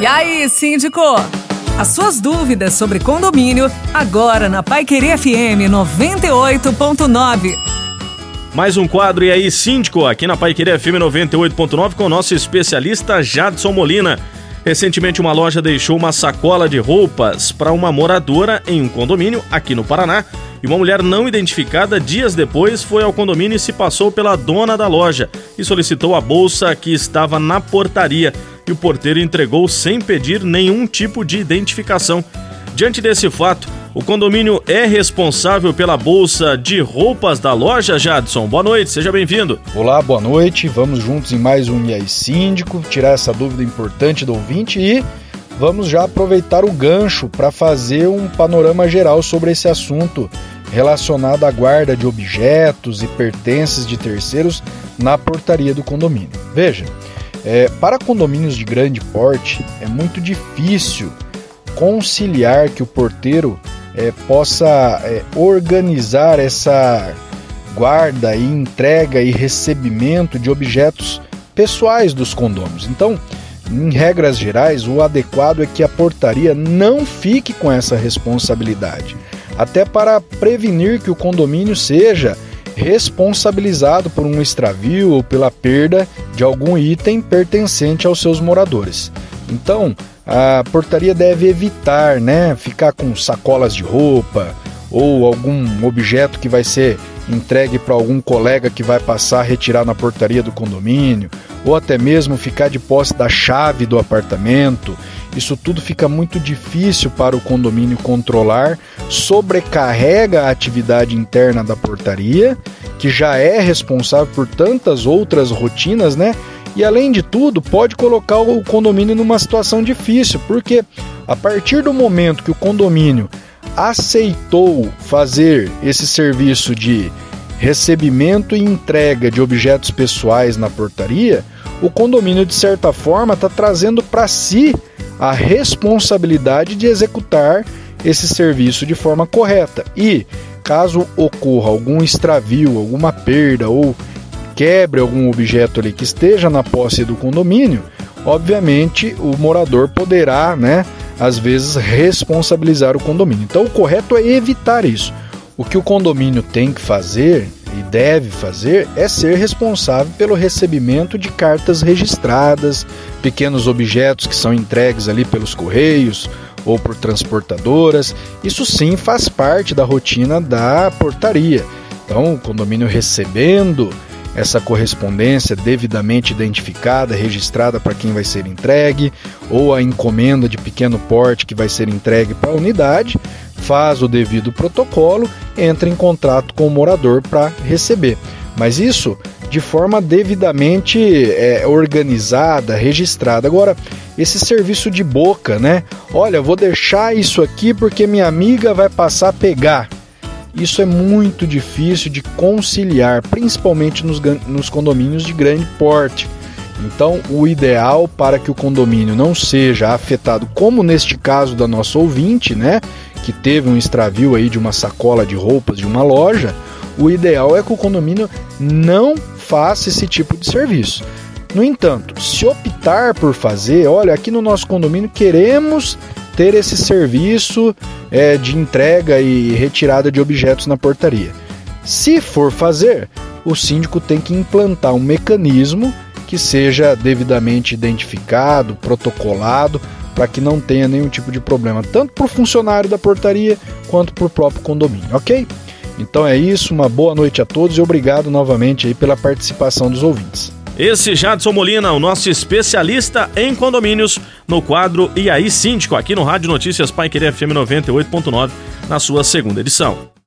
E aí, síndico? As suas dúvidas sobre condomínio, agora na Pai Querer FM 98.9. Mais um quadro e aí, síndico, aqui na Pai Querer FM 98.9 com o nosso especialista Jadson Molina. Recentemente, uma loja deixou uma sacola de roupas para uma moradora em um condomínio aqui no Paraná. E uma mulher não identificada, dias depois, foi ao condomínio e se passou pela dona da loja e solicitou a bolsa que estava na portaria e o porteiro entregou sem pedir nenhum tipo de identificação. Diante desse fato, o condomínio é responsável pela bolsa de roupas da loja, Jadson. Boa noite, seja bem-vindo. Olá, boa noite. Vamos juntos em mais um IAI Síndico, tirar essa dúvida importante do ouvinte e vamos já aproveitar o gancho para fazer um panorama geral sobre esse assunto relacionado à guarda de objetos e pertences de terceiros na portaria do condomínio. Veja, é, para condomínios de grande porte, é muito difícil conciliar que o porteiro é, possa é, organizar essa guarda e entrega e recebimento de objetos pessoais dos condôminos. Então, em regras gerais, o adequado é que a portaria não fique com essa responsabilidade, até para prevenir que o condomínio seja responsabilizado por um extravio ou pela perda de algum item pertencente aos seus moradores. Então, a portaria deve evitar, né, ficar com sacolas de roupa ou algum objeto que vai ser entregue para algum colega que vai passar a retirar na portaria do condomínio, ou até mesmo ficar de posse da chave do apartamento. Isso tudo fica muito difícil para o condomínio controlar, sobrecarrega a atividade interna da portaria, que já é responsável por tantas outras rotinas, né? E além de tudo, pode colocar o condomínio numa situação difícil, porque a partir do momento que o condomínio aceitou fazer esse serviço de recebimento e entrega de objetos pessoais na portaria, o condomínio, de certa forma, está trazendo para si a responsabilidade de executar esse serviço de forma correta. E, caso ocorra algum extravio, alguma perda ou quebre algum objeto ali que esteja na posse do condomínio, obviamente o morador poderá, né, às vezes responsabilizar o condomínio. Então o correto é evitar isso. O que o condomínio tem que fazer e deve fazer é ser responsável pelo recebimento de cartas registradas, pequenos objetos que são entregues ali pelos correios ou por transportadoras. Isso sim faz parte da rotina da portaria. Então, o condomínio recebendo essa correspondência devidamente identificada, registrada para quem vai ser entregue, ou a encomenda de pequeno porte que vai ser entregue para a unidade, faz o devido protocolo, entra em contato com o morador para receber. Mas isso de forma devidamente é, organizada, registrada. Agora, esse serviço de boca, né? Olha, vou deixar isso aqui porque minha amiga vai passar a pegar. Isso é muito difícil de conciliar, principalmente nos, nos condomínios de grande porte. Então, o ideal para que o condomínio não seja afetado, como neste caso da nossa ouvinte, né, que teve um extravio aí de uma sacola de roupas de uma loja, o ideal é que o condomínio não faça esse tipo de serviço. No entanto, se optar por fazer, olha, aqui no nosso condomínio queremos ter esse serviço é, de entrega e retirada de objetos na portaria. Se for fazer, o síndico tem que implantar um mecanismo que seja devidamente identificado, protocolado, para que não tenha nenhum tipo de problema, tanto para o funcionário da portaria quanto para o próprio condomínio, ok? Então é isso, uma boa noite a todos e obrigado novamente aí pela participação dos ouvintes. Esse Jadson Molina, o nosso especialista em condomínios, no quadro E aí Síndico, aqui no Rádio Notícias Pai Querer FM 98.9, na sua segunda edição.